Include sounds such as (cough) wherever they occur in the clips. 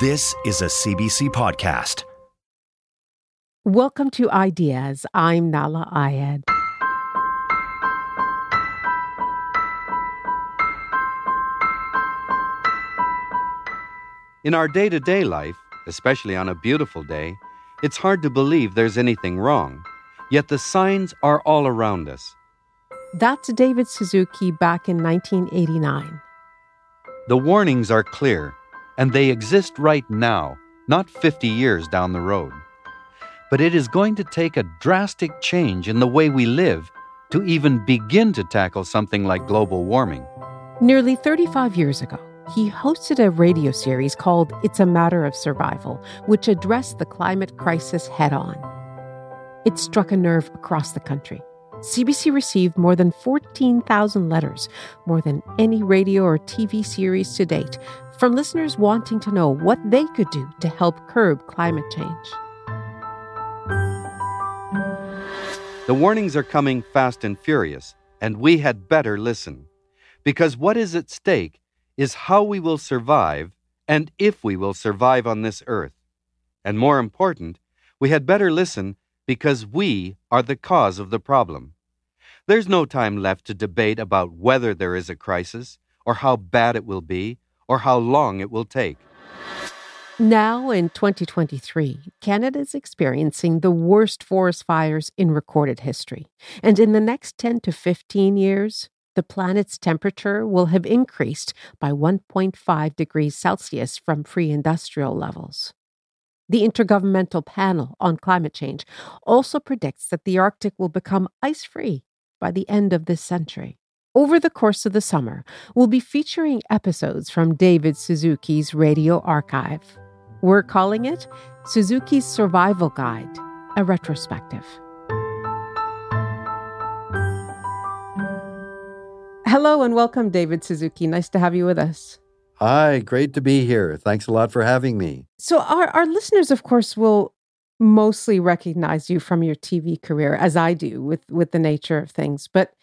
This is a CBC podcast. Welcome to Ideas. I'm Nahlah Ayed. In our day to day life, especially on a beautiful day, it's hard to believe there's anything wrong, yet the signs are all around us. That's David Suzuki back in 1989. The warnings are clear, and they exist right now, not 50 years down the road. But it is going to take a drastic change in the way we live to even begin to tackle something like global warming. Nearly 35 years ago, he hosted a radio series called It's a Matter of Survival, which addressed the climate crisis head on. It struck a nerve across the country. CBC received more than 14,000 letters, more than any radio or TV series to date, from listeners wanting to know what they could do to help curb climate change. The warnings are coming fast and furious, and we had better listen. Because what is at stake is how we will survive and if we will survive on this earth. And more important, we had better listen because we are the cause of the problem. There's no time left to debate about whether there is a crisis, or how bad it will be, or how long it will take. Now, in 2023, Canada is experiencing the worst forest fires in recorded history. And in the next 10 to 15 years, the planet's temperature will have increased by 1.5 degrees Celsius from pre industrial levels. The Intergovernmental Panel on Climate Change also predicts that the Arctic will become ice free by the end of this century. Over the course of the summer, we'll be featuring episodes from David Suzuki's radio archive. We're calling it Suzuki's Survival Guide, a retrospective. Hello and welcome, David Suzuki. Nice to have you with us. Hi, great to be here. Thanks a lot for having me. So, our, our listeners, of course, will mostly recognize you from your TV career, as I do with, with the nature of things. But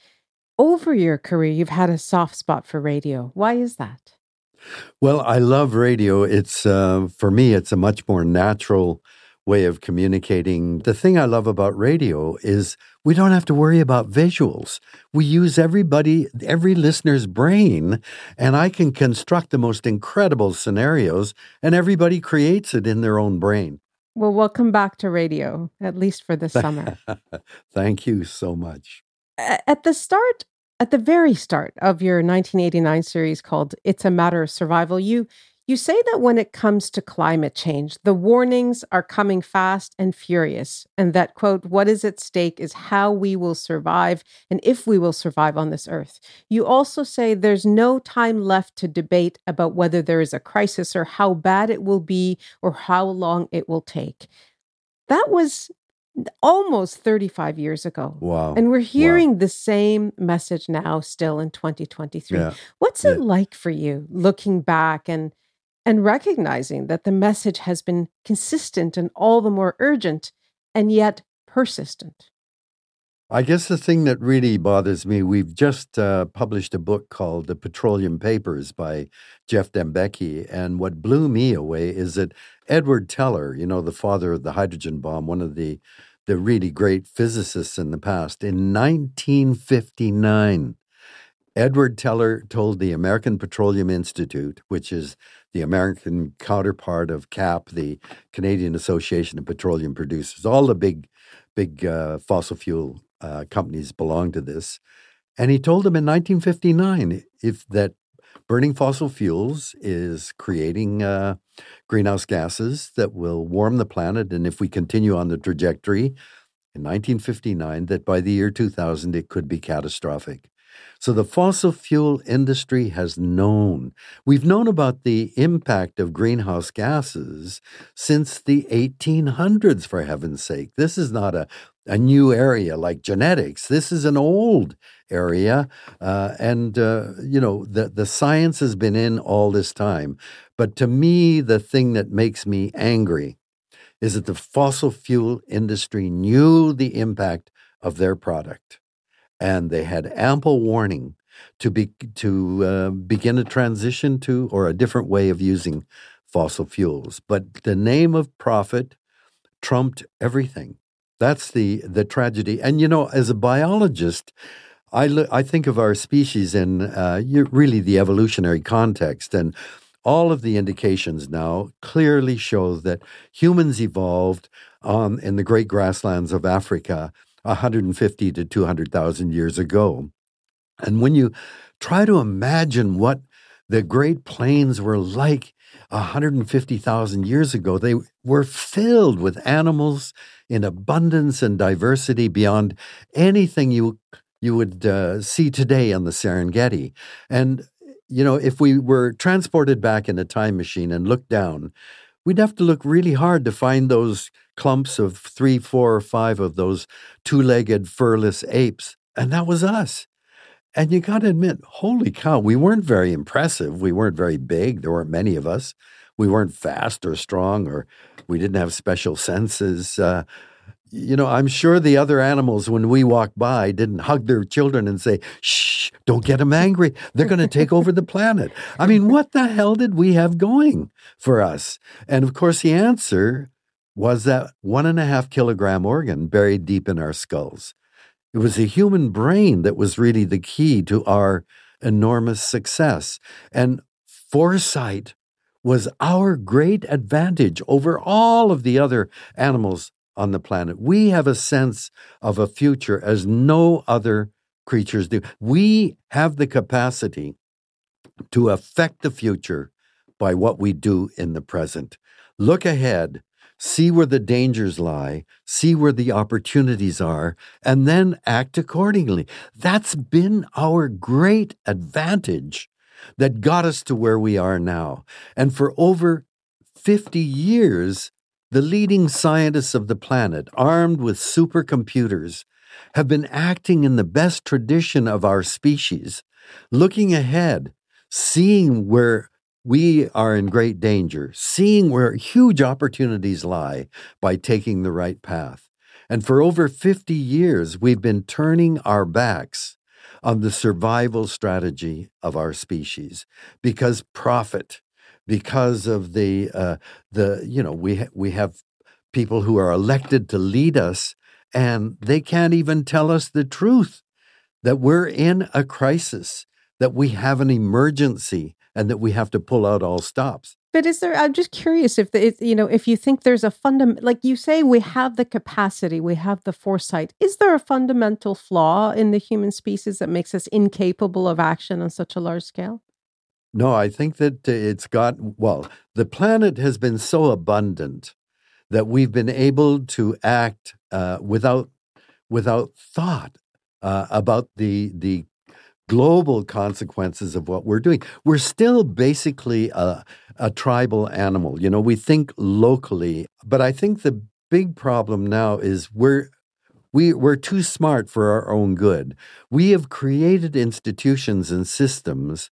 over your career, you've had a soft spot for radio. Why is that? Well, I love radio. It's, uh, for me, it's a much more natural way of communicating. The thing I love about radio is we don't have to worry about visuals. We use everybody, every listener's brain, and I can construct the most incredible scenarios, and everybody creates it in their own brain. Well, welcome back to radio, at least for this summer. (laughs) Thank you so much. At the start, at the very start of your 1989 series called It's a Matter of Survival, you you say that when it comes to climate change, the warnings are coming fast and furious, and that, quote, what is at stake is how we will survive and if we will survive on this earth. You also say there's no time left to debate about whether there is a crisis or how bad it will be or how long it will take. That was almost 35 years ago. Wow. And we're hearing wow. the same message now, still in 2023. Yeah. What's it yeah. like for you looking back and and recognizing that the message has been consistent and all the more urgent and yet persistent. I guess the thing that really bothers me, we've just uh, published a book called The Petroleum Papers by Geoff Dembicki. And what blew me away is that Edward Teller, you know, the father of the hydrogen bomb, one of the, the really great physicists in the past, in 1959, Edward Teller told the American Petroleum Institute, which is the American counterpart of CAPP, the Canadian Association of Petroleum Producers, all the big, big uh, fossil fuel uh, companies belong to this. And he told them in 1959 if that burning fossil fuels is creating uh, greenhouse gases that will warm the planet, and if we continue on the trajectory in 1959, that by the year 2000 it could be catastrophic. So the fossil fuel industry has known. We've known about the impact of greenhouse gases since the 1800s, for heaven's sake. This is not a, a new area like genetics. This is an old area. Uh, and, uh, you know, the, the science has been in all this time. But to me, the thing that makes me angry is that the fossil fuel industry knew the impact of their product and they had ample warning to be to uh, begin a transition to or a different way of using fossil fuels. But the name of profit trumped everything. That's the the tragedy. And you know, as a biologist, I lo- I think of our species in uh, really the evolutionary context and. All of the indications now clearly show that humans evolved um, in the great grasslands of Africa 150 to 200,000 years ago. And when you try to imagine what the Great Plains were like 150,000 years ago, they were filled with animals in abundance and diversity beyond anything you you would uh, see today on the Serengeti. And you know, if we were transported back in a time machine and looked down, we'd have to look really hard to find those clumps of three, four, or five of those two legged furless apes. And that was us. And you got to admit, holy cow, we weren't very impressive. We weren't very big. There weren't many of us. We weren't fast or strong, or we didn't have special senses. Uh, you know, I'm sure the other animals, when we walked by, didn't hug their children and say, shh, don't get them angry. They're going to take over the planet. I mean, what the hell did we have going for us? And of course, the answer was that one and a half kilogram organ buried deep in our skulls. It was the human brain that was really the key to our enormous success. And foresight was our great advantage over all of the other animals on the planet. We have a sense of a future as no other creatures do. We have the capacity to affect the future by what we do in the present. Look ahead, see where the dangers lie, see where the opportunities are, and then act accordingly. That's been our great advantage that got us to where we are now. And for over 50 years, the leading scientists of the planet, armed with supercomputers, have been acting in the best tradition of our species, looking ahead, seeing where we are in great danger, seeing where huge opportunities lie by taking the right path. And for over 50 years, we've been turning our backs on the survival strategy of our species because profit because of the uh, the you know we ha- we have people who are elected to lead us and they can't even tell us the truth that we're in a crisis that we have an emergency and that we have to pull out all stops. But is there i'm just curious if the, you know if you think there's a fundamental like you say we have the capacity we have the foresight. Is there a fundamental flaw in the human species that makes us incapable of action on such a large scale? No, I think that it's got, well, the planet has been so abundant that we've been able to act uh, without without thought uh, about the the global consequences of what we're doing. We're still basically a, a tribal animal. You know, we think locally, but I think the big problem now is we're we, we're too smart for our own good. We have created institutions and systems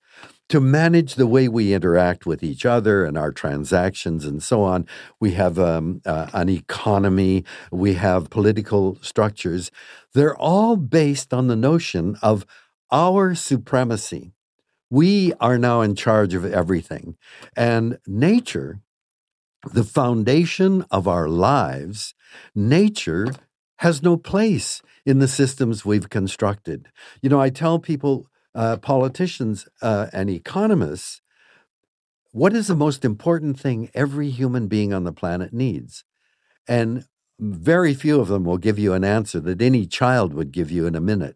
to manage the way we interact with each other and our transactions and so on. We have um, uh, an economy, we have political structures. They're all based on the notion of our supremacy. We are now in charge of everything. And nature, the foundation of our lives, nature has no place in the systems we've constructed. You know, I tell people uh, politicians uh, and economists what is the most important thing every human being on the planet needs? And very few of them will give you an answer that any child would give you in a minute.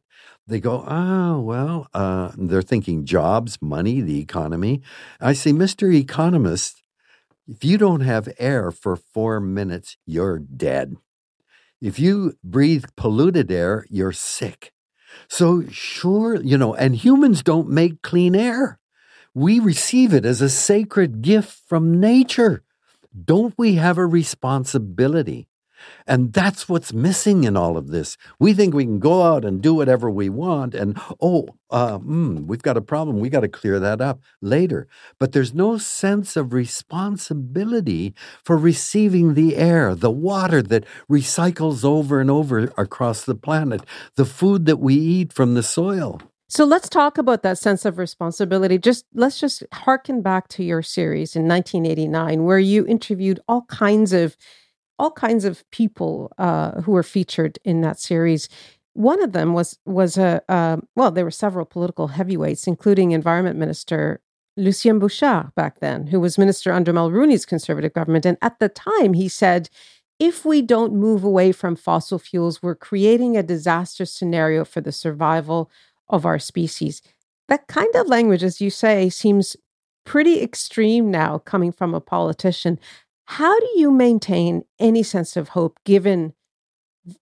They go, oh, well, uh, they're thinking jobs, money, the economy. I say, Mr. Economist, if you don't have air for four minutes, you're dead. If you breathe polluted air, you're sick. So, sure, you know, and humans don't make clean air. We receive it as a sacred gift from nature. Don't we have a responsibility and that's what's missing in all of this. We think we can go out and do whatever we want, and oh, uh, mm, we've got a problem. We got to clear that up later. But there's no sense of responsibility for receiving the air, the water that recycles over and over across the planet, the food that we eat from the soil. So let's talk about that sense of responsibility. Just let's just harken back to your series in 1989, where you interviewed all kinds of all kinds of people uh, who were featured in that series. One of them was was a uh, well, there were several political heavyweights, including Environment Minister Lucien Bouchard back then, who was minister under Mulroney's conservative government, and at the time he said, "If we don't move away from fossil fuels, we're creating a disaster scenario for the survival of our species." That kind of language, as you say, seems pretty extreme now coming from a politician. How do you maintain any sense of hope given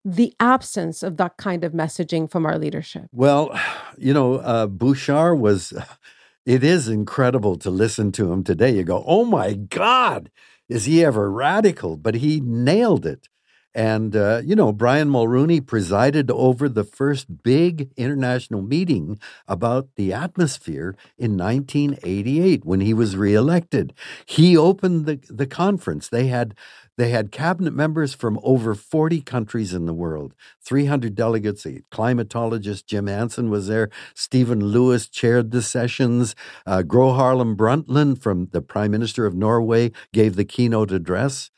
the absence of that kind of messaging from our leadership? Well, (sighs) you know, uh, Bouchard was, (laughs) it is incredible to listen to him today. You go, oh my God, is he ever radical? But he nailed it. And, uh, you know, Brian Mulroney presided over the first big international meeting about the atmosphere in 1988 when he was reelected. He opened the, the conference. They had they had cabinet members from over 40 countries in the world, 300 delegates. Climatologist Jim Hansen was there. Stephen Lewis chaired the sessions. Uh, Gro Harlem Brundtland, from the Prime Minister of Norway, gave the keynote address.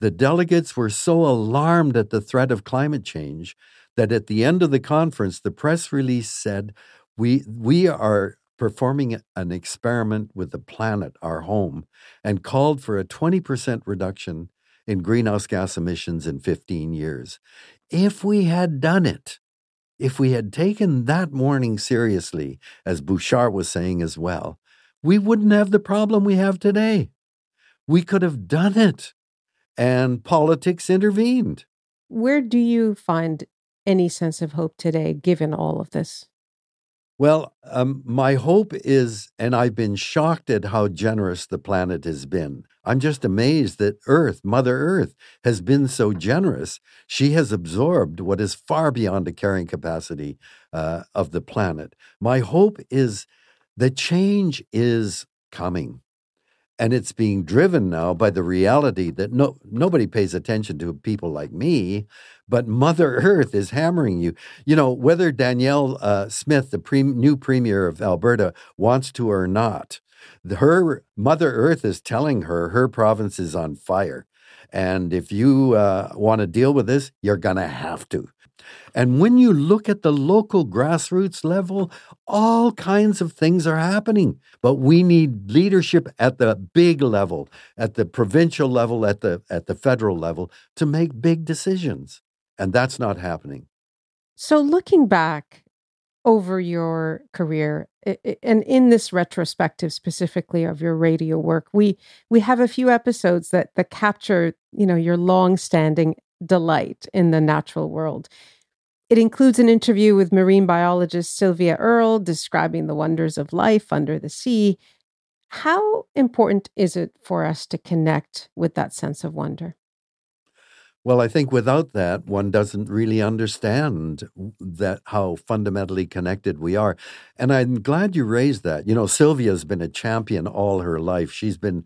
The delegates were so alarmed at the threat of climate change that at the end of the conference, the press release said, We, we are performing an experiment with the planet, our home, and called for a 20% reduction in greenhouse gas emissions in 15 years. If we had done it, if we had taken that warning seriously, as Bouchard was saying as well, we wouldn't have the problem we have today. We could have done it and politics intervened. Where do you find any sense of hope today, given all of this? Well, um, my hope is, and I've been shocked at how generous the planet has been. I'm just amazed that Earth, Mother Earth, has been so generous. She has absorbed what is far beyond the carrying capacity uh, of the planet. My hope is that change is coming and it's being driven now by the reality that no nobody pays attention to people like me but mother (laughs) earth is hammering you. You know whether danielle uh, smith the pre- new premier of alberta wants to or not her mother earth is telling her her province is on fire. And if you uh, want to deal with this you're going to have to and when you look at the local grassroots level, all kinds of things are happening. But we need leadership at the big level, at the provincial level, at the at the federal level to make big decisions. And that's not happening. So looking back over your career and in this retrospective specifically of your radio work we we have a few episodes that that capture you know your long standing delight in the natural world it includes an interview with marine biologist Sylvia Earle describing the wonders of life under the sea. How important is it for us to connect with that sense of wonder? Well, I think without that, one doesn't really understand that how fundamentally connected we are. And I'm glad you raised that. You know, Sylvia's been a champion all her life. She's been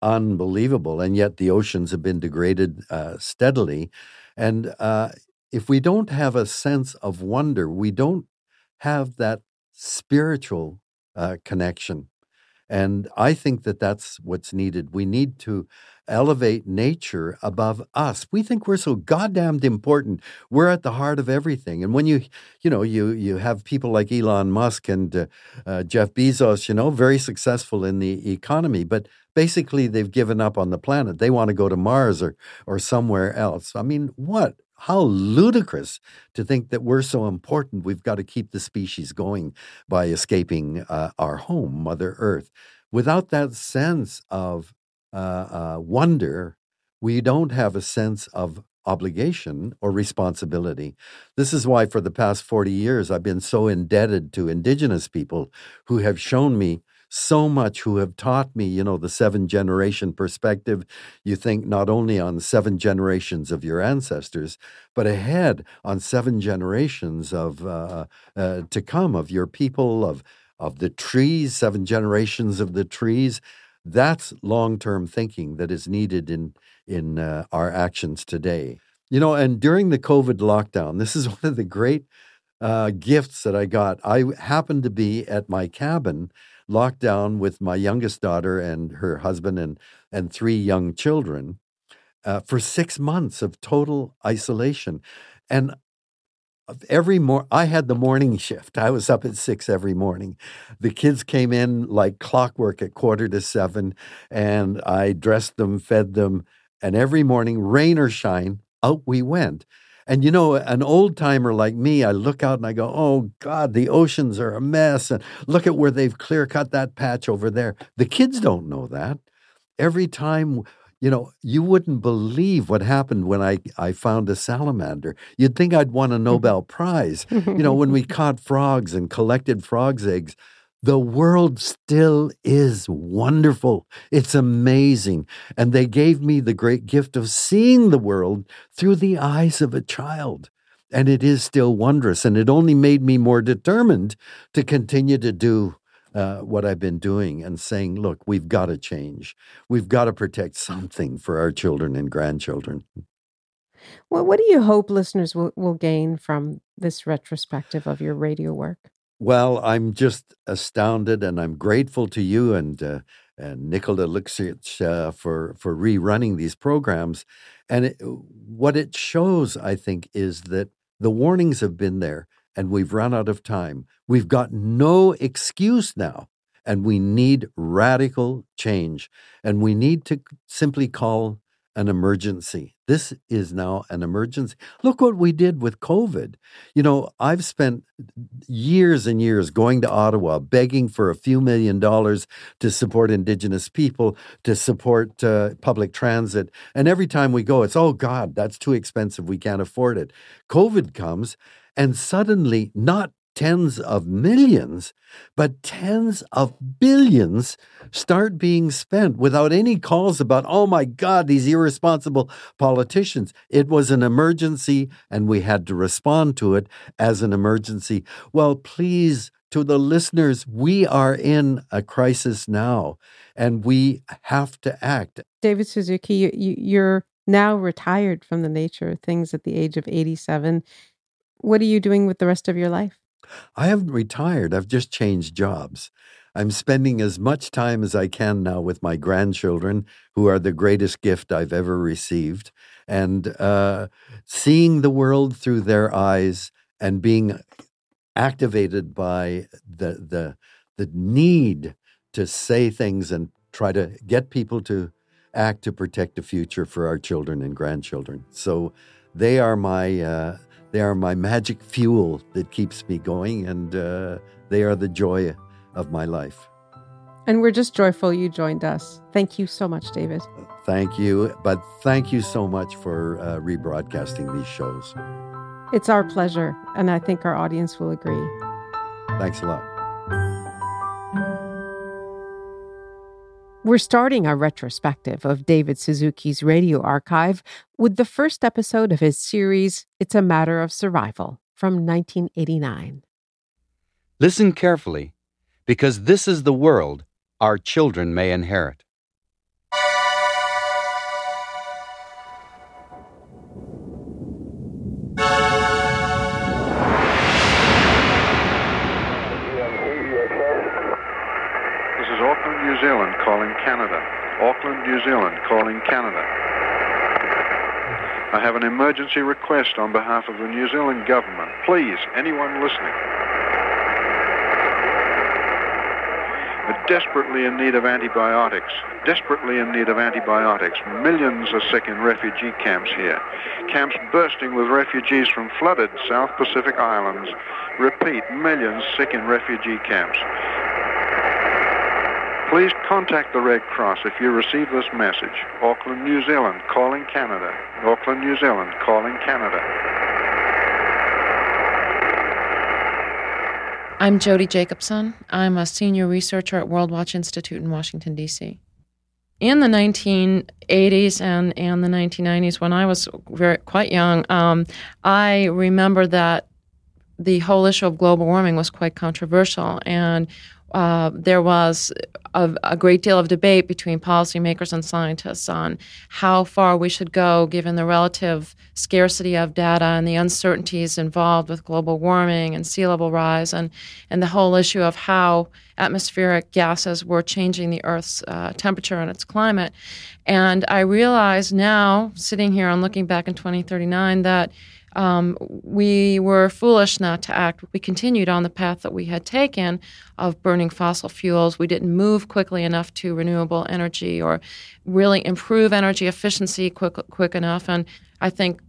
unbelievable, and yet the oceans have been degraded uh, steadily. And uh, if we don't have a sense of wonder, we don't have that spiritual uh, connection. And I think that that's what's needed. We need to elevate nature above us. We think we're so goddamned important. We're at the heart of everything. And when you, you know, you you have people like Elon Musk and uh, uh, Jeff Bezos, you know, very successful in the economy, but basically they've given up on the planet. They want to go to Mars or or somewhere else. I mean, what how ludicrous to think that we're so important. We've got to keep the species going by escaping uh, our home, Mother Earth. Without that sense of uh, uh, wonder, we don't have a sense of obligation or responsibility. This is why, for the past 40 years, I've been so indebted to Indigenous people who have shown me so much, who have taught me, you know, the seven generation perspective. You think not only on seven generations of your ancestors, but ahead on seven generations of uh, uh, to come of your people, of of the trees, seven generations of the trees. That's long term thinking that is needed in in uh, our actions today. You know, and during the COVID lockdown, this is (laughs) one of the great uh, gifts that I got. I happened to be at my cabin, locked down with my youngest daughter and her husband and and three young children uh, for six months of total isolation, and every more I had the morning (laughs) shift. I was up at six every morning. The kids came in like clockwork at quarter to seven, and I dressed them, fed them, and every morning, rain or shine, out we went. And you know, an old timer like me, I look out and I go, oh God, the oceans are a mess. And look at where they've clear cut that patch over there. The kids don't know that. Every time you know, you wouldn't believe what happened when I, I found a salamander. You'd think I'd won a mm-hmm. Nobel Prize. you know, when we (laughs) caught frogs and collected frogs' eggs, the world still is wonderful. It's amazing. And they gave me the great gift of seeing the world through the eyes of a child. And it is still wondrous. And it only made me more determined to continue to do uh, what I've been doing and saying, look, we've got to change. We've got to protect something for our children and grandchildren. Well, what do you hope listeners will, will gain from this retrospective of your radio work? Well, I'm just astounded and I'm grateful to you and uh, and Nicola Luksic uh, for for rerunning these programs. And it, what it shows, I think, is that the warnings have been there and we've run out of time. We've got no excuse now, and we need radical change. And we need to simply call an emergency. This is now an emergency. Look what we did with COVID. You know, I've spent years and years going to Ottawa begging for a few million dollars to support Indigenous people, to support uh, public transit. And every time we go, it's, oh God, that's too expensive. We can't afford it. COVID comes and suddenly, not tens of millions, but tens of billions start being spent without any calls about, oh my God, these irresponsible politicians. It was an emergency and we had to respond to it as an emergency. Well, please, to the listeners, we are in a crisis now and we have to act. David Suzuki, you're now retired from the nature of things at the age of 87 what are you doing with the rest of your life? I haven't retired. I've just changed jobs. I'm spending as much time as I can now with my grandchildren, who are the greatest gift I've ever received, and uh, seeing the world through their eyes and being activated by the the the need to say things and try to get people to act to protect the future for our children and grandchildren. So they are my uh, they are my magic fuel that keeps me going, and uh, they are the joy of my life. And we're just joyful you joined us. Thank you so much, David. Thank you. But thank you so much for uh, rebroadcasting these shows. It's our pleasure, and I think our audience will agree. Thanks a lot. We're starting our retrospective of David Suzuki's radio archive with the first episode of his series, It's a Matter of Survival, from 1989. Listen carefully, because this is the world our children may inherit. Calling Canada. I have an emergency request on behalf of the New Zealand government. Please, anyone listening. We're desperately in need of antibiotics. Desperately in need of antibiotics. Millions are sick in refugee camps here. Camps bursting with refugees from flooded South Pacific islands. Repeat, millions sick in refugee camps Please contact the Red Cross if you receive this message. Auckland, New Zealand, calling Canada. Auckland, New Zealand, calling Canada. I'm Jodi Jacobson. I'm a senior researcher at Worldwatch Institute in Washington, D.C. In the 1980s and, and the 1990s, when I was very, quite young, um, I remember that the whole issue of global warming was quite controversial. And uh, there was a, a, great deal of debate between policymakers and scientists on how far we should go given the relative scarcity of data and the uncertainties involved with global warming and sea level rise and, and the whole issue of how atmospheric gases were changing the Earth's uh, temperature and its climate. And I realize now, sitting here and looking back in 2039, that um, we were foolish not to act. We continued on the path that we had taken of burning fossil fuels. We didn't move quickly enough to renewable energy or really improve energy efficiency quick, quick enough. And I think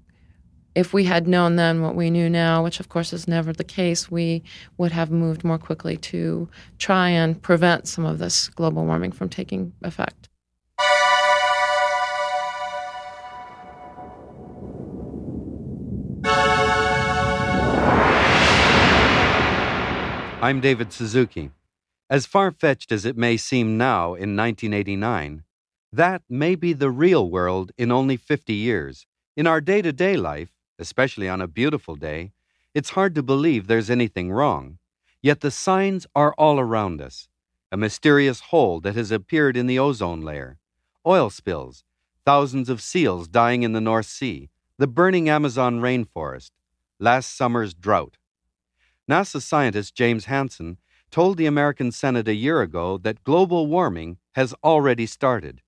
if we had known then what we knew now, which of course is never the case, we would have moved more quickly to try and prevent some of this global warming from taking effect. I'm David Suzuki. As far fetched as it may seem now in 1989, that may be the real world in only 50 years. In our day to day life, especially on a beautiful day, it's hard to believe there's anything wrong. Yet the signs are all around us. A mysterious hole that has appeared in the ozone layer, oil spills, thousands of seals dying in the North Sea, the burning Amazon rainforest, last summer's drought. NASA scientist James Hansen told the American Senate a year ago that global warming has already started.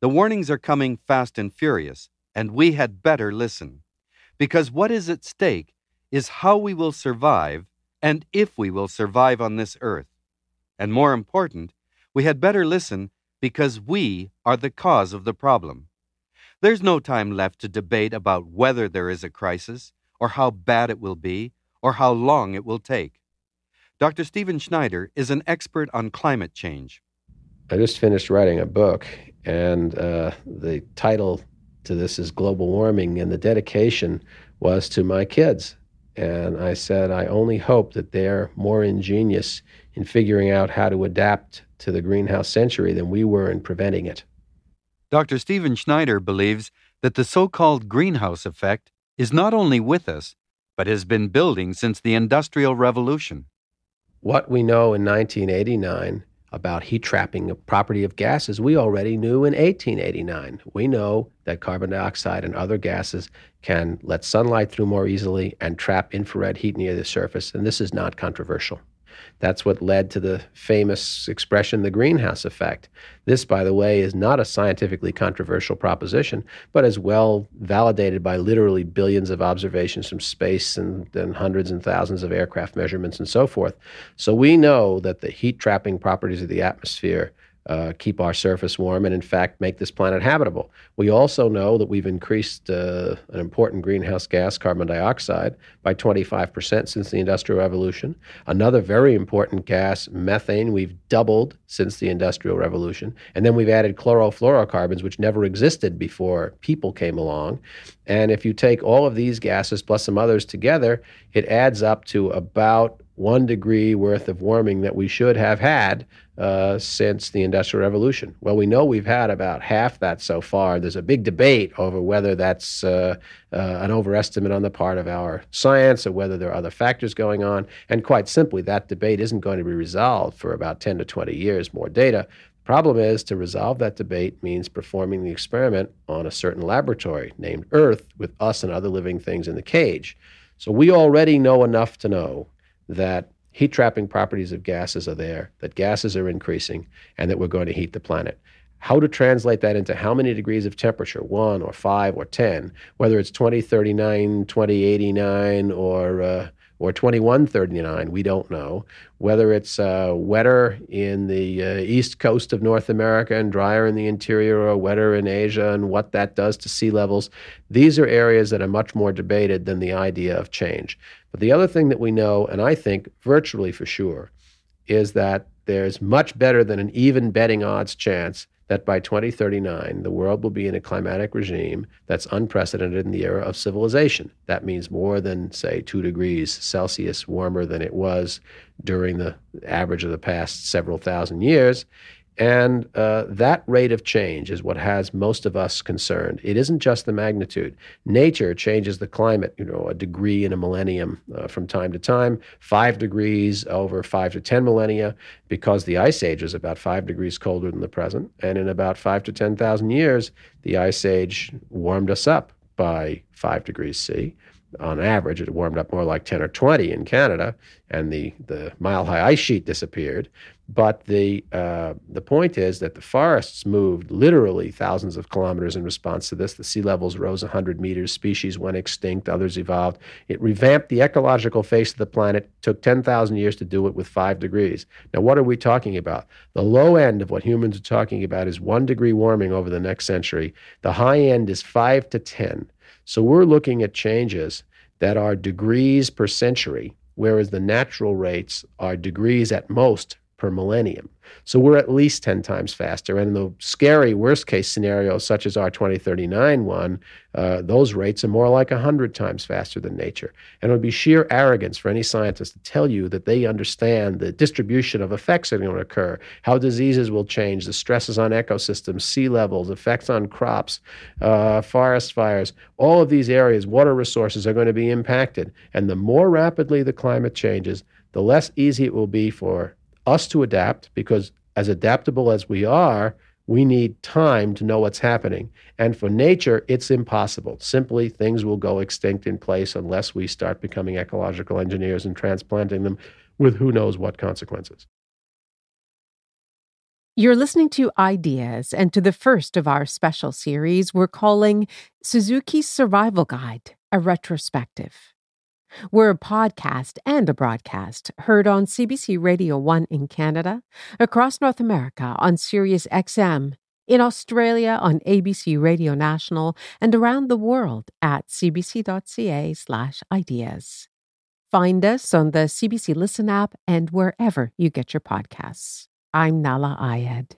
The warnings are coming fast and furious, and we had better listen. Because what is at stake is how we will survive and if we will survive on this earth. And more important, we had better listen because we are the cause of the problem. There's no time left to debate about whether there is a crisis or how bad it will be or how long it will take. Dr. Stephen Schneider is an expert on climate change. I just finished writing a book, and uh, the title to this is Global Warming, and the dedication was to my kids. And I said, I only hope that they're more ingenious in figuring out how to adapt to the greenhouse century than we were in preventing it. Dr. Stephen Schneider believes that the so called greenhouse effect is not only with us, but has been building since the Industrial Revolution. What we know in 1989 about heat trapping, a property of gases, we already knew in 1889. We know that carbon dioxide and other gases can let sunlight through more easily and trap infrared heat near the surface, and this is not controversial. That's what led to the famous expression, the greenhouse effect. This, by the way, is not a scientifically controversial proposition, but is well validated by literally billions of observations from space and, and hundreds and thousands of aircraft measurements and so forth. So we know that the heat trapping properties of the atmosphere uh, keep our surface warm and, in fact, make this planet habitable. We also know that we've increased uh, an important greenhouse gas, carbon dioxide, by 25% since the Industrial Revolution. Another very important gas, methane, we've doubled since the Industrial Revolution. And then we've added chlorofluorocarbons, which never existed before people came along. And if you take all of these gases plus some others together, it adds up to about one degree worth of warming that we should have had uh, since the Industrial Revolution. Well, we know we've had about half that so far. There's a big debate over whether that's uh, uh, an overestimate on the part of our science or whether there are other factors going on. And quite simply, that debate isn't going to be resolved for about 10 to 20 years. More data. The problem is, to resolve that debate means performing the experiment on a certain laboratory named Earth with us and other living things in the cage. So we already know enough to know that heat trapping properties of gases are there, that gases are increasing, and that we're going to heat the planet. How to translate that into how many degrees of temperature, one or five or 10, whether it's 2039, 2089, or uh, or 2139, we don't know. Whether it's uh, wetter in the uh, east coast of North America and drier in the interior or wetter in Asia and what that does to sea levels, these are areas that are much more debated than the idea of change. But the other thing that we know, and I think virtually for sure, is that there's much better than an even betting odds chance that by 2039, the world will be in a climatic regime that's unprecedented in the era of civilization. That means more than, say, two degrees Celsius warmer than it was during the average of the past several thousand years. And uh, that rate of change is what has most of us concerned. It isn't just the magnitude. Nature changes the climate, you know, a degree in a millennium uh, from time to time, five degrees over five to 10 millennia, because the ice age is about five degrees colder than the present. And in about five to 10,000 years, the ice age warmed us up by five degrees C on average, it warmed up more like 10 or 20 in Canada, and the, the mile high ice sheet disappeared. But the, uh, the point is that the forests moved literally thousands of kilometers in response to this. The sea levels rose 100 meters, species went extinct, others evolved. It revamped the ecological face of the planet, took 10,000 years to do it with five degrees. Now, what are we talking about? The low end of what humans are talking about is one degree warming over the next century, the high end is five to 10. So we're looking at changes that are degrees per century, whereas the natural rates are degrees at most per millennium. So we're at least 10 times faster. And in the scary worst case scenario, such as our 2039 one, uh, those rates are more like 100 times faster than nature. And it would be sheer arrogance for any scientist to tell you that they understand the distribution of effects that are going to occur, how diseases will change, the stresses on ecosystems, sea levels, effects on crops, uh, forest fires. All of these areas, water resources are going to be impacted. And the more rapidly the climate changes, the less easy it will be for us to adapt because, as adaptable as we are, we need time to know what's happening. And for nature, it's impossible. Simply, things will go extinct in place unless we start becoming ecological engineers and transplanting them with who knows what consequences. You're listening to Ideas and to the first of our special series we're calling Suzuki's Survival Guide, a retrospective. We're a podcast and a broadcast heard on CBC Radio 1 in Canada, across North America on Sirius XM, in Australia on ABC Radio National, and around the world at cbc.ca/ideas. Find us on the CBC Listen app and wherever you get your podcasts. I'm Nahlah Ayed.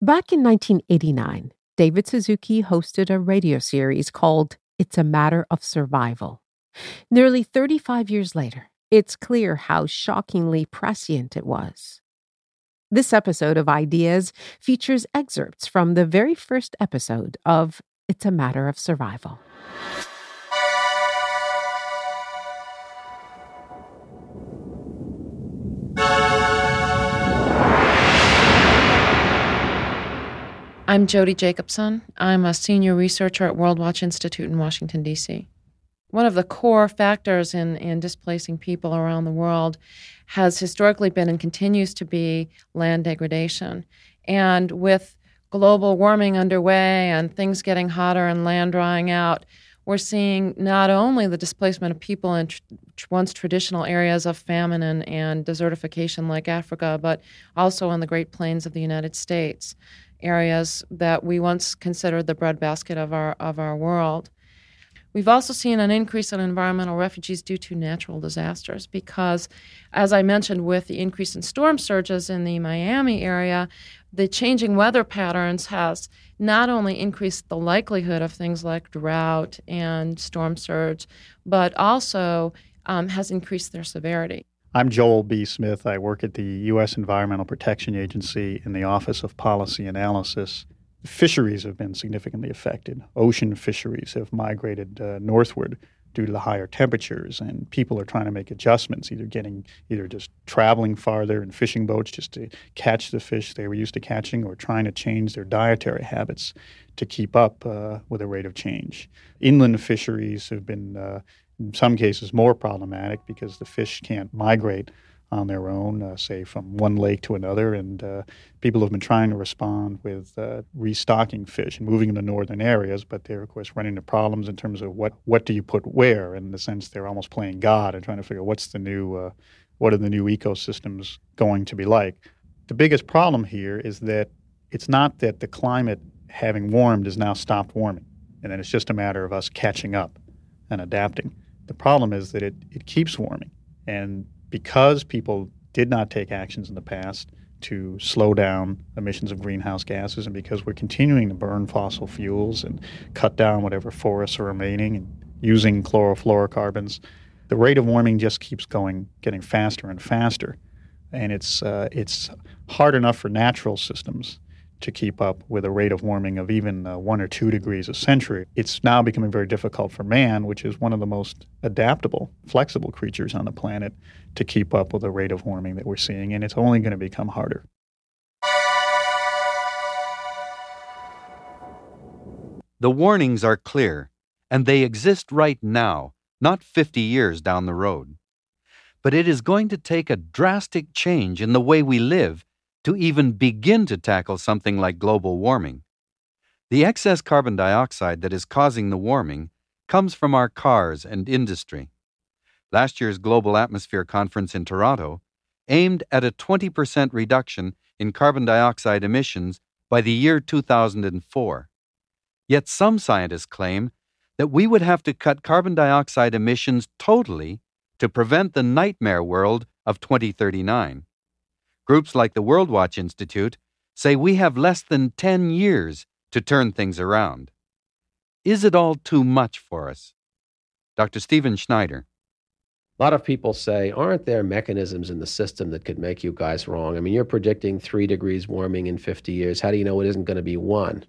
Back in 1989, David Suzuki hosted a radio series called It's a Matter of Survival. Nearly 35 years later, it's clear how shockingly prescient it was. This episode of Ideas features excerpts from the very first episode of It's a Matter of Survival. I'm Jodi Jacobson. I'm a senior researcher at Worldwatch Institute in Washington, D.C. One of the core factors in, in displacing people around the world has historically been and continues to be land degradation. And with global warming underway and things getting hotter and land drying out, we're seeing not only the displacement of people in tr- once traditional areas of famine and, and desertification like Africa, but also on the Great Plains of the United States areas that we once considered the breadbasket of our of our world. We've also seen an increase in environmental refugees due to natural disasters because, as I mentioned, with the increase in storm surges in the Miami area, the changing weather patterns has not only increased the likelihood of things like drought and storm surge, but also um, has increased their severity. I'm Joel B. Smith. I work at the U.S. Environmental Protection Agency in the Office of Policy Analysis. Fisheries have been significantly affected. Ocean fisheries have migrated uh, northward due to the higher temperatures, and people are trying to make adjustments, either getting, either just traveling farther in fishing boats just to catch the fish they were used to catching, or trying to change their dietary habits to keep up uh, with the rate of change. Inland fisheries have been uh, in some cases more problematic because the fish can't migrate on their own, uh, say from one lake to another, and uh, people have been trying to respond with uh, restocking fish and moving them to northern areas. But they're of course running into problems in terms of what what do you put where. In the sense, they're almost playing God and trying to figure out what's the new uh, what are the new ecosystems going to be like. The biggest problem here is that it's not that the climate having warmed has now stopped warming, and then it's just a matter of us catching up and adapting. The problem is that it, it keeps warming. And because people did not take actions in the past to slow down emissions of greenhouse gases, and because we're continuing to burn fossil fuels and cut down whatever forests are remaining and using chlorofluorocarbons, the rate of warming just keeps going, getting faster and faster. And it's, uh, it's hard enough for natural systems to keep up with a rate of warming of even uh, one or two degrees a century. It's now becoming very difficult for man, which is one of the most adaptable, flexible creatures on the planet, to keep up with the rate of warming that we're seeing, and it's only going to become harder. The warnings are clear, and they exist right now, not 50 years down the road. But it is going to take a drastic change in the way we live to even begin to tackle something like global warming. The excess carbon dioxide that is causing the warming comes from our cars and industry. Last year's Global Atmosphere Conference in Toronto aimed at a 20% reduction in carbon dioxide emissions by the year 2004. Yet some scientists claim that we would have to cut carbon dioxide emissions totally to prevent the nightmare world of 2039. Groups like the Worldwatch Institute say we have less than 10 years to turn things around. Is it all too much for us? Dr. Stephen Schneider. A lot of people say, aren't there mechanisms in the system that could make you guys wrong? I mean, you're predicting three degrees warming in 50 years. How do you know it isn't going to be one?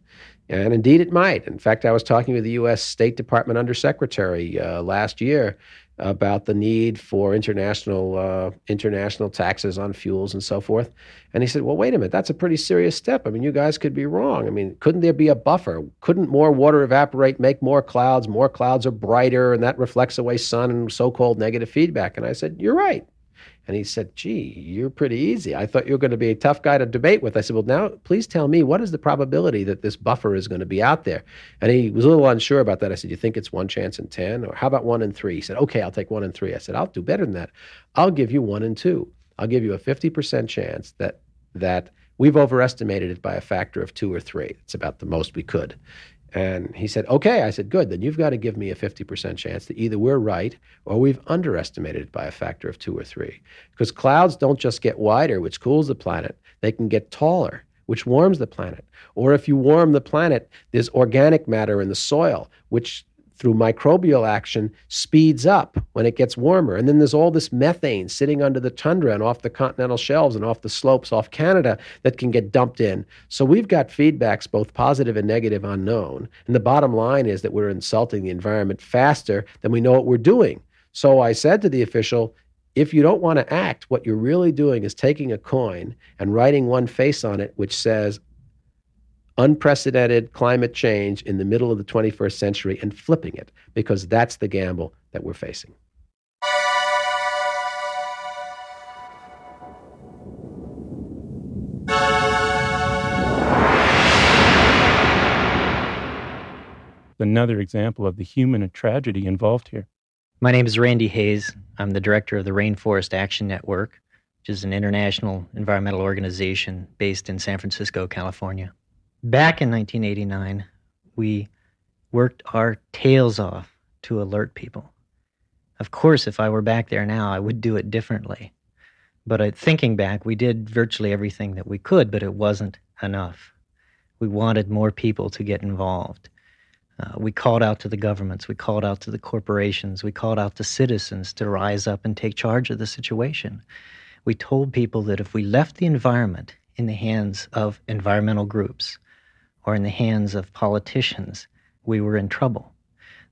And indeed, it might. In fact, I was talking with the U.S. State Department Undersecretary uh, last year about the need for international uh, international taxes on fuels and so forth. And he said, "Well, wait a minute. That's a pretty serious step. I mean, you guys could be wrong. I mean, couldn't there be a buffer? Couldn't more water evaporate, make more clouds? More clouds are brighter, and that reflects away sun and so-called negative feedback." And I said, "You're right. And he said, Gee, you're pretty easy. I thought you were going to be a tough guy to debate with. I said, Well, now please tell me what is the probability that this buffer is going to be out there? And he was a little unsure about that. I said, You think it's one chance in 10? Or how about one in three? He said, Okay, I'll take one in three. I said, I'll do better than that. I'll give you one in two. I'll give you a 50% chance that that we've overestimated it by a factor of two or three. It's about the most we could. And he said, okay. I said, good. Then you've got to give me a 50% chance that either we're right or we've underestimated it by a factor of two or three. Because clouds don't just get wider, which cools the planet, they can get taller, which warms the planet. Or if you warm the planet, there's organic matter in the soil, which through microbial action speeds up when it gets warmer. And then there's all this methane sitting under the tundra and off the continental shelves and off the slopes off Canada that can get dumped in. So we've got feedbacks, both positive and negative, unknown. And the bottom line is that we're insulting the environment faster than we know what we're doing. So I said to the official, if you don't want to act, what you're really doing is taking a coin and writing one face on it, which says, unprecedented climate change in the middle of the 21st century and flipping it because that's the gamble that we're facing. Another example of the human tragedy involved here. My name is Randy Hayes. I'm the director of the Rainforest Action Network, which is an international environmental organization based in San Francisco, California. Back in 1989, we worked our tails off to alert people. Of course, if I were back there now, I would do it differently. But uh, thinking back, we did virtually everything that we could, but it wasn't enough. We wanted more people to get involved. Uh, we called out to the governments, we called out to the corporations, we called out to citizens to rise up and take charge of the situation. We told people that if we left the environment in the hands of environmental groups, or in the hands of politicians, we were in trouble.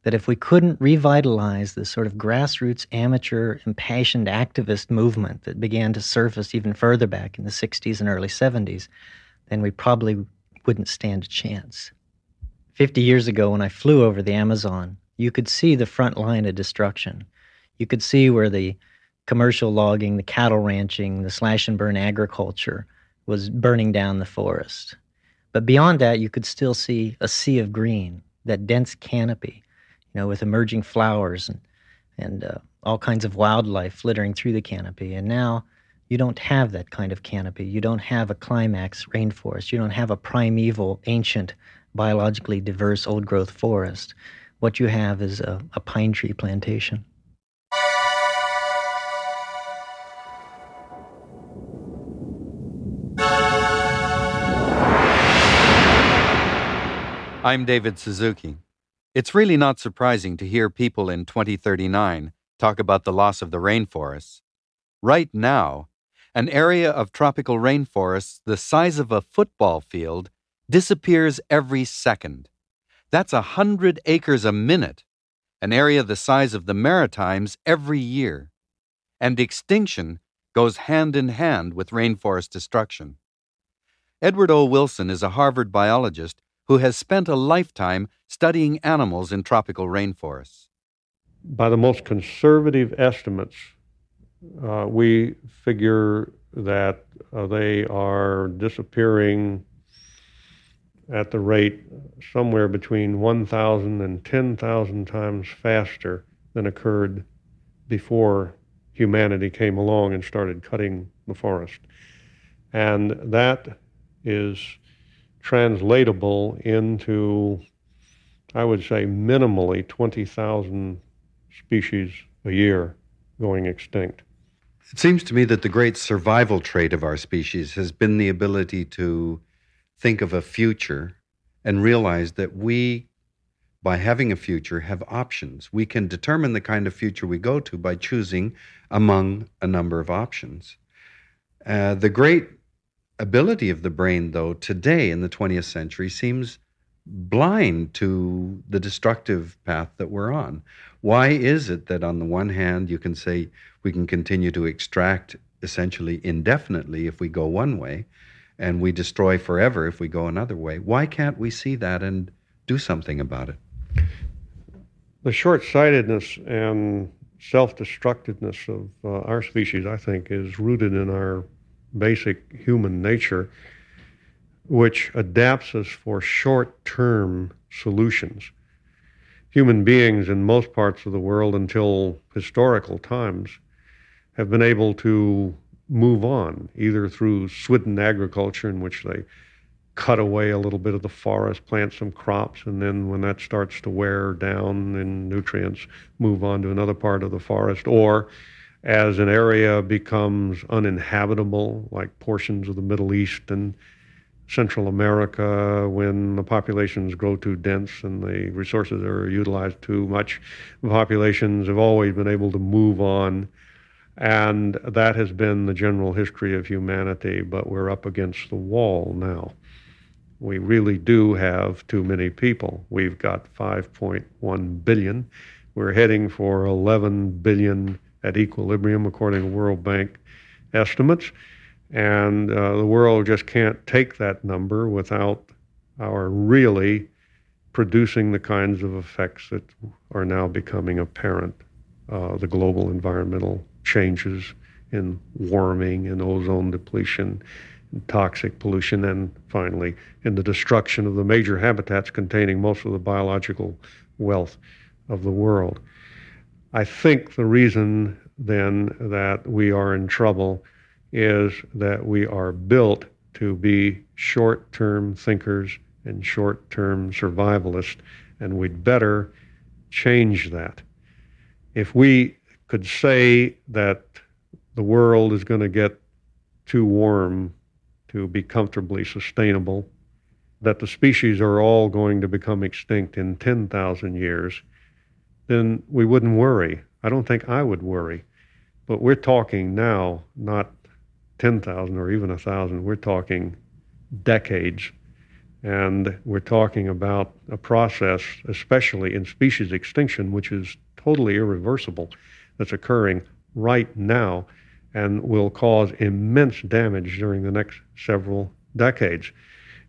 That if we couldn't revitalize the sort of grassroots, amateur, impassioned activist movement that began to surface even further back in the 60s and early 70s, then we probably wouldn't stand a chance. 50 years ago, when I flew over the Amazon, you could see the front line of destruction. You could see where the commercial logging, the cattle ranching, the slash and burn agriculture was burning down the forest. But beyond that, you could still see a sea of green, that dense canopy, you know, with emerging flowers and and uh, all kinds of wildlife flittering through the canopy. And now you don't have that kind of canopy. You don't have a climax rainforest. You don't have a primeval, ancient, biologically diverse old growth forest. What you have is a, a pine tree plantation. I'm David Suzuki. It's really not surprising to hear people in 2039 talk about the loss of the rainforests. Right now, an area of tropical rainforests the size of a football field disappears every second. That's a hundred acres a minute, an area the size of the Maritimes every year. And extinction goes hand in hand with rainforest destruction. Edward O. Wilson is a Harvard biologist who has spent a lifetime studying animals in tropical rainforests. By the most conservative estimates, uh, we figure that uh, they are disappearing at the rate somewhere between 1,000 and 10,000 times faster than occurred before humanity came along and started cutting the forest. And that is translatable into, I would say, minimally 20,000 species a year going extinct. It seems to me that the great survival trait of our species has been the ability to think of a future and realize that we, by having a future, have options. We can determine the kind of future we go to by choosing among a number of options. Uh, the great ability of the brain, though, today in the 20th century seems blind to the destructive path that we're on. Why is it that, on the one hand, you can say we can continue to extract essentially indefinitely if we go one way, and we destroy forever if we go another way? Why can't we see that and do something about it? The short sightedness and self destructiveness of uh, our species, I think, is rooted in our basic human nature, which adapts us for short term solutions. Human beings in most parts of the world until historical times have been able to move on, either through swidden agriculture, in which they cut away a little bit of the forest, plant some crops, and then when that starts to wear down in nutrients, move on to another part of the forest, or as an area becomes uninhabitable, like portions of the Middle East and Central America, when the populations grow too dense and the resources are utilized too much, populations have always been able to move on. And that has been the general history of humanity, but we're up against the wall now. We really do have too many people. We've got 5.1 billion. We're heading for 11 billion at equilibrium, according to World Bank estimates. And uh, the world just can't take that number without our really producing the kinds of effects that are now becoming apparent. Uh, the global environmental changes in warming and ozone depletion, toxic pollution, and finally in the destruction of the major habitats containing most of the biological wealth of the world. I think the reason then that we are in trouble is that we are built to be short term thinkers and short term survivalists, and we'd better change that. If we could say that the world is going to get too warm to be comfortably sustainable, that the species are all going to become extinct in 10,000 years, then we wouldn't worry. I don't think I would worry. But we're talking now not 10,000 or even 1,000, we're talking decades. And we're talking about a process, especially in species extinction, which is totally irreversible, that's occurring right now and will cause immense damage during the next several decades.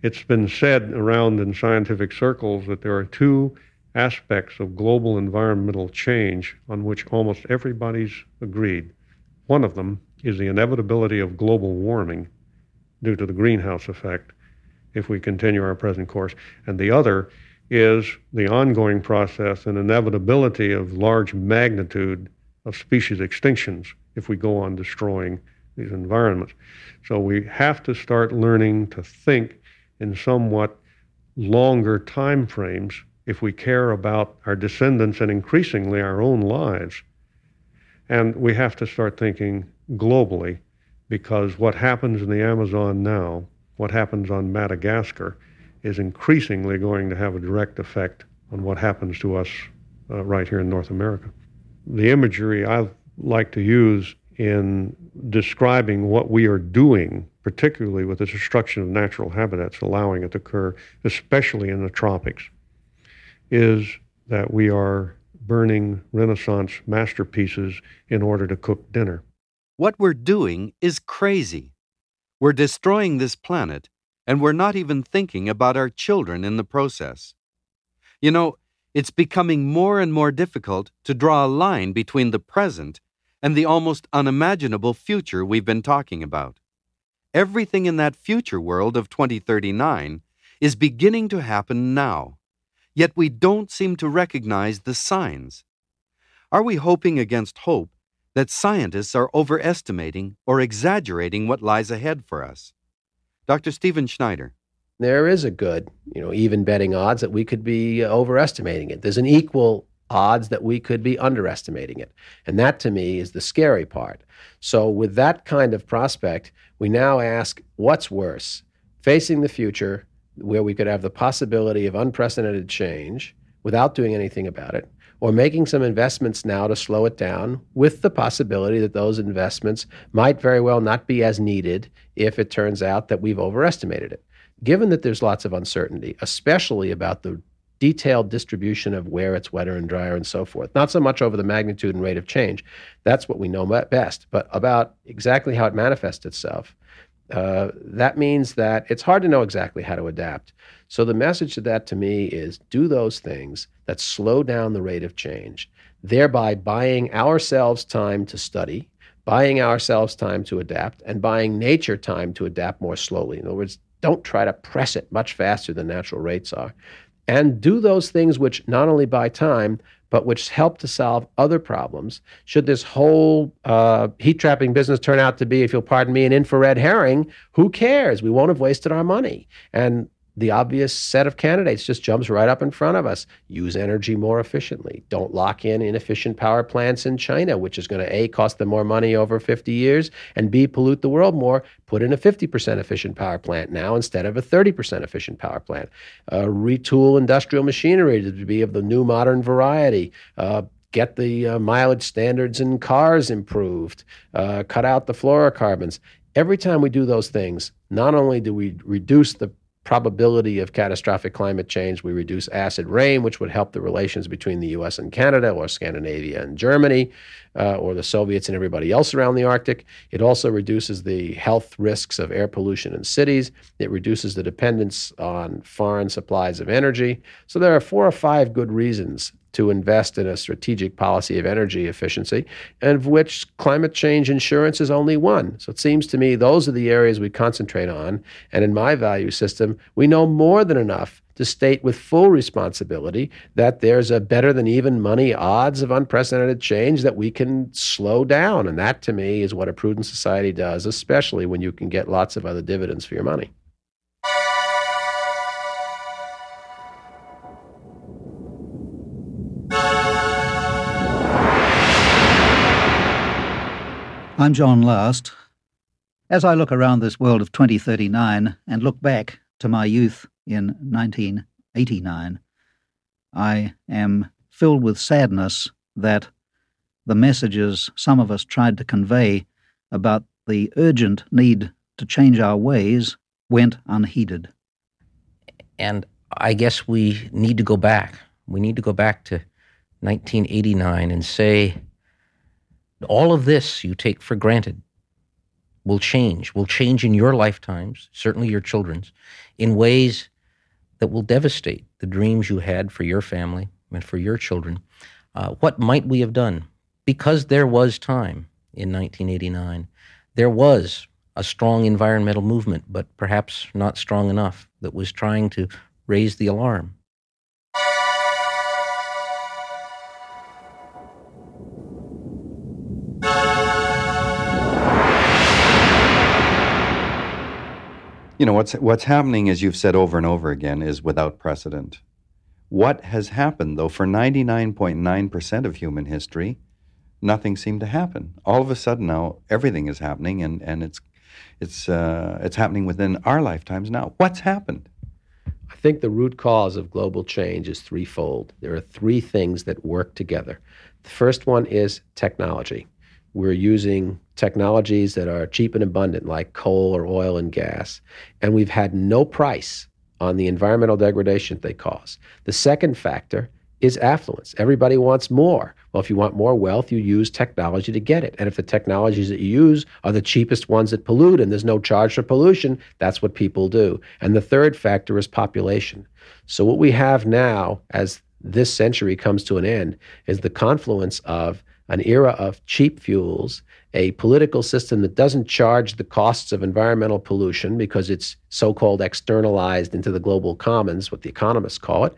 It's been said around in scientific circles that there are two aspects of global environmental change on which almost everybody's agreed. One of them is the inevitability of global warming due to the greenhouse effect if we continue our present course. And the other is the ongoing process and inevitability of large magnitude of species extinctions if we go on destroying these environments. So we have to start learning to think in somewhat longer time frames if we care about our descendants and increasingly our own lives. And we have to start thinking globally because what happens in the Amazon now, what happens on Madagascar, is increasingly going to have a direct effect on what happens to us uh, right here in North America. The imagery I like to use in describing what we are doing, particularly with the destruction of natural habitats, allowing it to occur, especially in the tropics, is that we are burning Renaissance masterpieces in order to cook dinner. What we're doing is crazy. We're destroying this planet, and we're not even thinking about our children in the process. You know, it's becoming more and more difficult to draw a line between the present and the almost unimaginable future we've been talking about. Everything in that future world of 2039 is beginning to happen now, yet we don't seem to recognize the signs. Are we hoping against hope that scientists are overestimating or exaggerating what lies ahead for us? Dr. Stephen Schneider. There is a good, you know, even betting odds that we could be uh, overestimating it. There's an equal odds that we could be underestimating it. And that to me is the scary part. So, with that kind of prospect, we now ask what's worse? Facing the future, where we could have the possibility of unprecedented change without doing anything about it, or making some investments now to slow it down with the possibility that those investments might very well not be as needed if it turns out that we've overestimated it. Given that there's lots of uncertainty, especially about the detailed distribution of where it's wetter and drier and so forth. Not so much over the magnitude and rate of change. That's what we know best, but about exactly how it manifests itself. Uh, that means that it's hard to know exactly how to adapt. So the message to that to me is do those things that slow down the rate of change, thereby buying ourselves time to study, buying ourselves time to adapt, and buying nature time to adapt more slowly. In other words, don't try to press it much faster than natural rates are and do those things which not only buy time, but which help to solve other problems. Should this whole uh, heat trapping business turn out to be, if you'll pardon me, an infrared herring, who cares? We won't have wasted our money. And the obvious set of candidates just jumps right up in front of us. Use energy more efficiently. Don't lock in inefficient power plants in China, which is going to A, cost them more money over 50 years, and B, pollute the world more. Put in a 50% efficient power plant now instead of a 30% efficient power plant. Uh, retool industrial machinery to be of the new modern variety. Uh, get the uh, mileage standards in cars improved, uh, cut out the fluorocarbons. Every time we do those things, not only do we reduce the probability of catastrophic climate change. We reduce acid rain, which would help the relations between the US and Canada, or Scandinavia and Germany, uh, or the Soviets and everybody else around the Arctic. It also reduces the health risks of air pollution in cities. It reduces the dependence on foreign supplies of energy. So there are four or five good reasons to invest in a strategic policy of energy efficiency, and of which climate change insurance is only one. So it seems to me those are the areas we concentrate on. And in my value system, we know more than enough to state with full responsibility that there's a better than even money odds of unprecedented change that we can slow down. And that to me is what a prudent society does, especially when you can get lots of other dividends for your money. I'm John Last. As I look around this world of 2039 and look back to my youth in 1989, I am filled with sadness that the messages some of us tried to convey about the urgent need to change our ways went unheeded. And I guess we need to go back. We need to go back to 1989 and say, all of this you take for granted will change, will change in your lifetimes, certainly your children's, in ways that will devastate the dreams you had for your family and for your children. Uh, what might we have done? Because there was time in 1989. There was a strong environmental movement, but perhaps not strong enough, that was trying to raise the alarm. You know, what's, what's happening, as you've said over and over again, is without precedent. What has happened, though, for 99.9% of human history, nothing seemed to happen. All of a sudden now, everything is happening, and, and it's, it's, uh, it's happening within our lifetimes now. What's happened? I think the root cause of global change is threefold. There are three things that work together. The first one is technology. We're using technologies that are cheap and abundant, like coal or oil and gas, and we've had no price on the environmental degradation they cause. The second factor is affluence. Everybody wants more. Well, if you want more wealth, you use technology to get it. And if the technologies that you use are the cheapest ones that pollute and there's no charge for pollution, that's what people do. And the third factor is population. So, what we have now, as this century comes to an end, is the confluence of an era of cheap fuels, a political system that doesn't charge the costs of environmental pollution because it's so called externalized into the global commons, what the economists call it,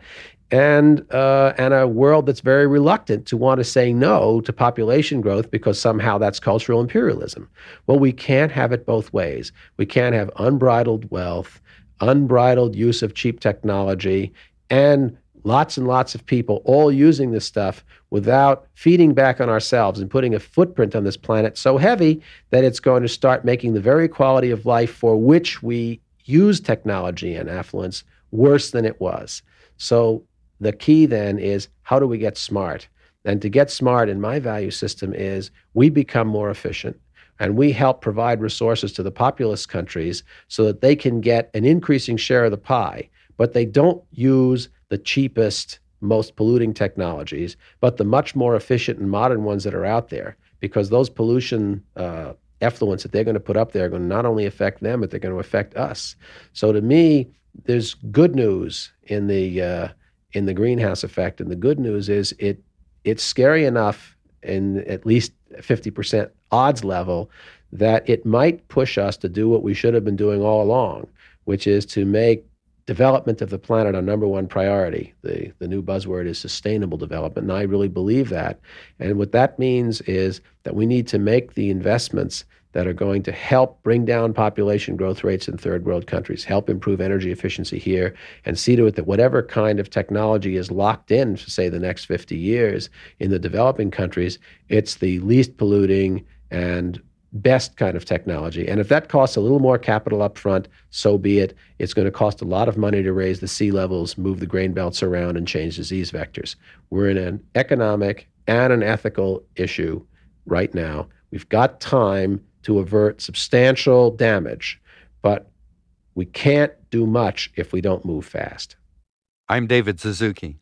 and, uh, and a world that's very reluctant to want to say no to population growth because somehow that's cultural imperialism. Well, we can't have it both ways. We can't have unbridled wealth, unbridled use of cheap technology, and lots and lots of people all using this stuff without feeding back on ourselves and putting a footprint on this planet so heavy that it's going to start making the very quality of life for which we use technology and affluence worse than it was. So the key then is how do we get smart? And to get smart in my value system is we become more efficient and we help provide resources to the populous countries so that they can get an increasing share of the pie, but they don't use the cheapest, most polluting technologies, but the much more efficient and modern ones that are out there, because those pollution uh, effluents that they're going to put up there are going to not only affect them, but they're going to affect us. So to me, there's good news in the uh, in the greenhouse effect, and the good news is it it's scary enough in at least 50% odds level that it might push us to do what we should have been doing all along, which is to make development of the planet our number one priority. The, the new buzzword is sustainable development, and I really believe that. And what that means is that we need to make the investments that are going to help bring down population growth rates in third world countries, help improve energy efficiency here, and see to it that whatever kind of technology is locked in for, say, the next 50 years in the developing countries, it's the least polluting and best kind of technology. And if that costs a little more capital up front, so be it. It's going to cost a lot of money to raise the sea levels, move the grain belts around, and change disease vectors. We're in an economic and an ethical issue right now. We've got time to avert substantial damage, but we can't do much if we don't move fast. I'm David Suzuki.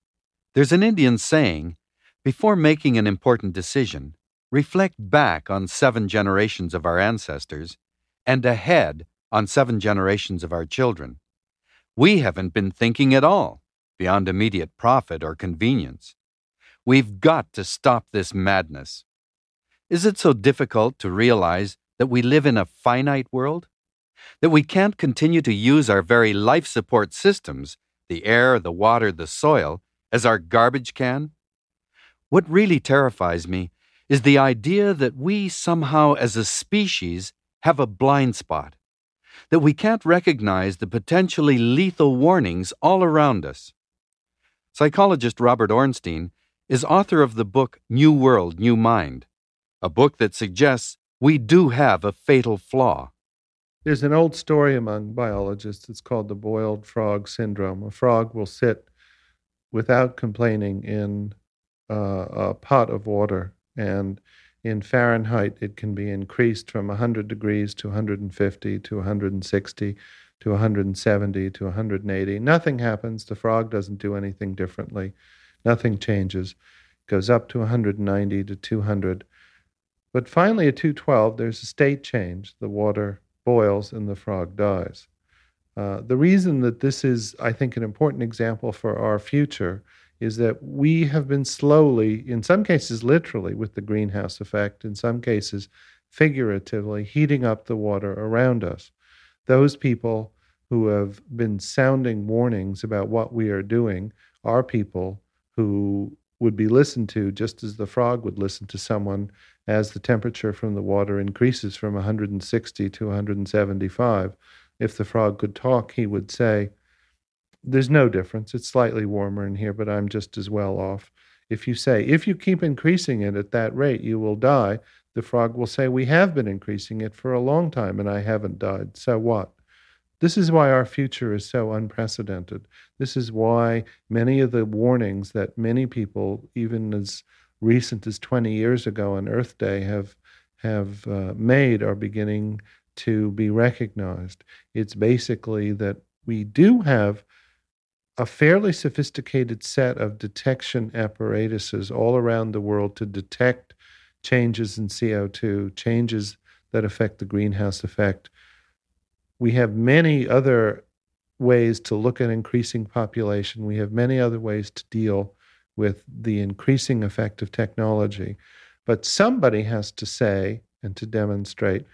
There's an Indian saying before making an important decision, reflect back on seven generations of our ancestors and ahead on seven generations of our children. We haven't been thinking at all beyond immediate profit or convenience. We've got to stop this madness. Is it so difficult to realize that we live in a finite world? That we can't continue to use our very life support systems, the air, the water, the soil, as our garbage can? What really terrifies me is the idea that we somehow, as a species, have a blind spot, that we can't recognize the potentially lethal warnings all around us. Psychologist Robert Ornstein is author of the book New World, New Mind, a book that suggests we do have a fatal flaw. There's an old story among biologists. It's called the boiled frog syndrome. A frog will sit without complaining in uh, a pot of water and in Fahrenheit, it can be increased from 100 degrees to 150 to 160 to 170 to 180. Nothing happens. The frog doesn't do anything differently. Nothing changes. Goes up to 190 to 200. But finally, at 212, there's a state change. The water boils and the frog dies. Uh, the reason that this is, I think, an important example for our future is that we have been slowly, in some cases literally with the greenhouse effect, in some cases figuratively, heating up the water around us. Those people who have been sounding warnings about what we are doing are people who would be listened to just as the frog would listen to someone as the temperature from the water increases from 160 to 175. If the frog could talk, he would say, There's no difference. It's slightly warmer in here, but I'm just as well off. If you say, If you keep increasing it at that rate, you will die, the frog will say, We have been increasing it for a long time and I haven't died. So what? This is why our future is so unprecedented. This is why many of the warnings that many people, even as recent as 20 years ago on Earth Day, have have uh, made are beginning to be recognized. It's basically that we do have a fairly sophisticated set of detection apparatuses all around the world to detect changes in CO2, changes that affect the greenhouse effect we have many other ways to look at increasing population. We have many other ways to deal with the increasing effect of technology. But somebody has to say and to demonstrate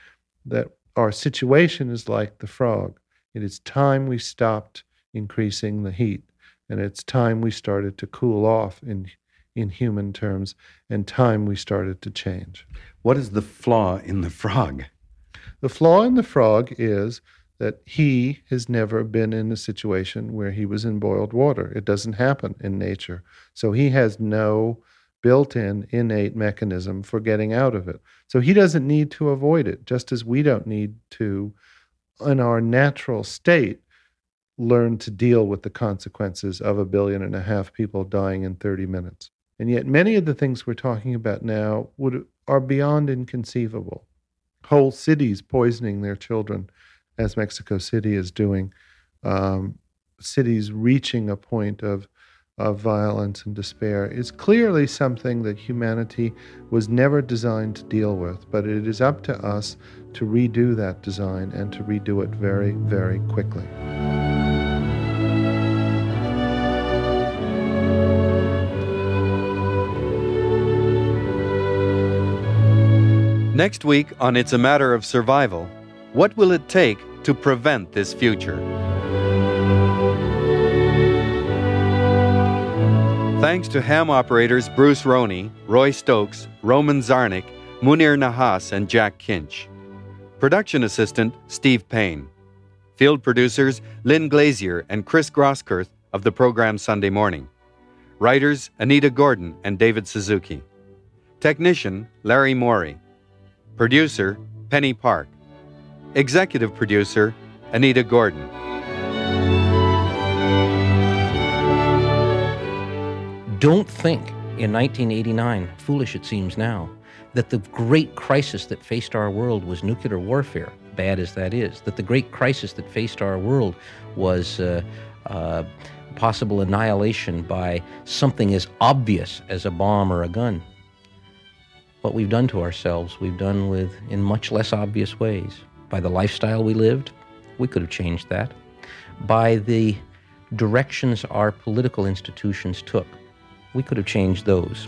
that our situation is like the frog. It is time we stopped increasing the heat, and it's time we started to cool off in, in human terms, and time we started to change. What is the flaw in the frog? The flaw in the frog is that he has never been in a situation where he was in boiled water. It doesn't happen in nature. So he has no built in innate mechanism for getting out of it. So he doesn't need to avoid it, just as we don't need to, in our natural state, learn to deal with the consequences of a billion and a half people dying in 30 minutes. And yet, many of the things we're talking about now would, are beyond inconceivable. Whole cities poisoning their children as Mexico City is doing, um, cities reaching a point of of violence and despair is clearly something that humanity was never designed to deal with, but it is up to us to redo that design and to redo it very, very quickly. Next week on It's a Matter of Survival, what will it take to prevent this future? Thanks to ham operators Bruce Roney, Roy Stokes, Roman Zarnik, Munir Nahas, and Jack Kinch. Production assistant Steve Payne. Field producers Lynn Glazier and Chris Grosskirth of the program Sunday Morning. Writers Anita Gordon and David Suzuki. Technician Larry Morey. Producer Penny Park. Executive producer Anita Gordon. Don't think in 1989, foolish it seems now, that the great crisis that faced our world was nuclear warfare, bad as that is, that the great crisis that faced our world was uh, uh, possible annihilation by something as obvious as a bomb or a gun. What we've done to ourselves, we've done with in much less obvious ways by the lifestyle we lived, we could have changed that. By the directions our political institutions took, we could have changed those.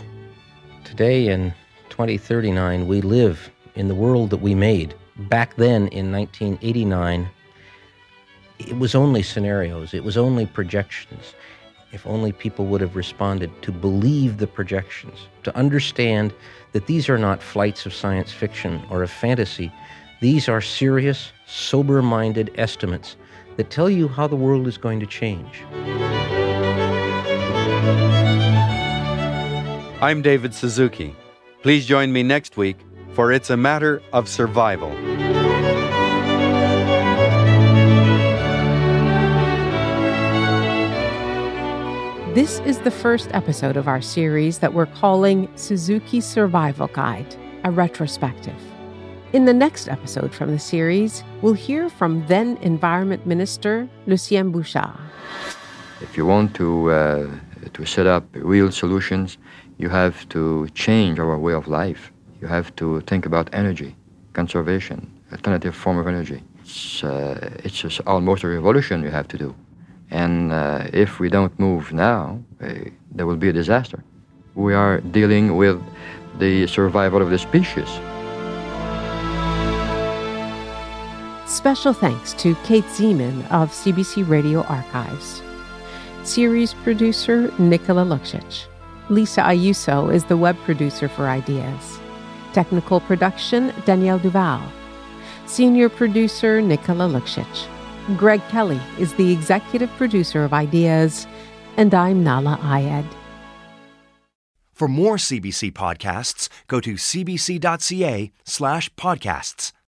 Today, in 2039, we live in the world that we made. Back then, in 1989, it was only scenarios, it was only projections. If only people would have responded to believe the projections, to understand that these are not flights of science fiction or of fantasy, these are serious, sober minded estimates that tell you how the world is going to change. I'm David Suzuki. Please join me next week for It's a Matter of Survival. This is the first episode of our series that we're calling Suzuki Survival Guide, a retrospective. In the next episode from the series, we'll hear from then Environment Minister Lucien Bouchard. If you want to, uh, to set up real solutions, you have to change our way of life. You have to think about energy, conservation, alternative form of energy. It's, uh, it's almost a revolution you have to do. And uh, if we don't move now, uh, there will be a disaster. We are dealing with the survival of the species. Special thanks to Kate Zeman of CBC Radio Archives. Series producer Nicola Luksic. Lisa Ayuso is the web producer for Ideas. Technical production Danielle Duval. Senior producer Nicola Luksic. Greg Kelly is the executive producer of Ideas, and I'm Nahlah Ayed. For more CBC podcasts, go to cbc.ca slash podcasts.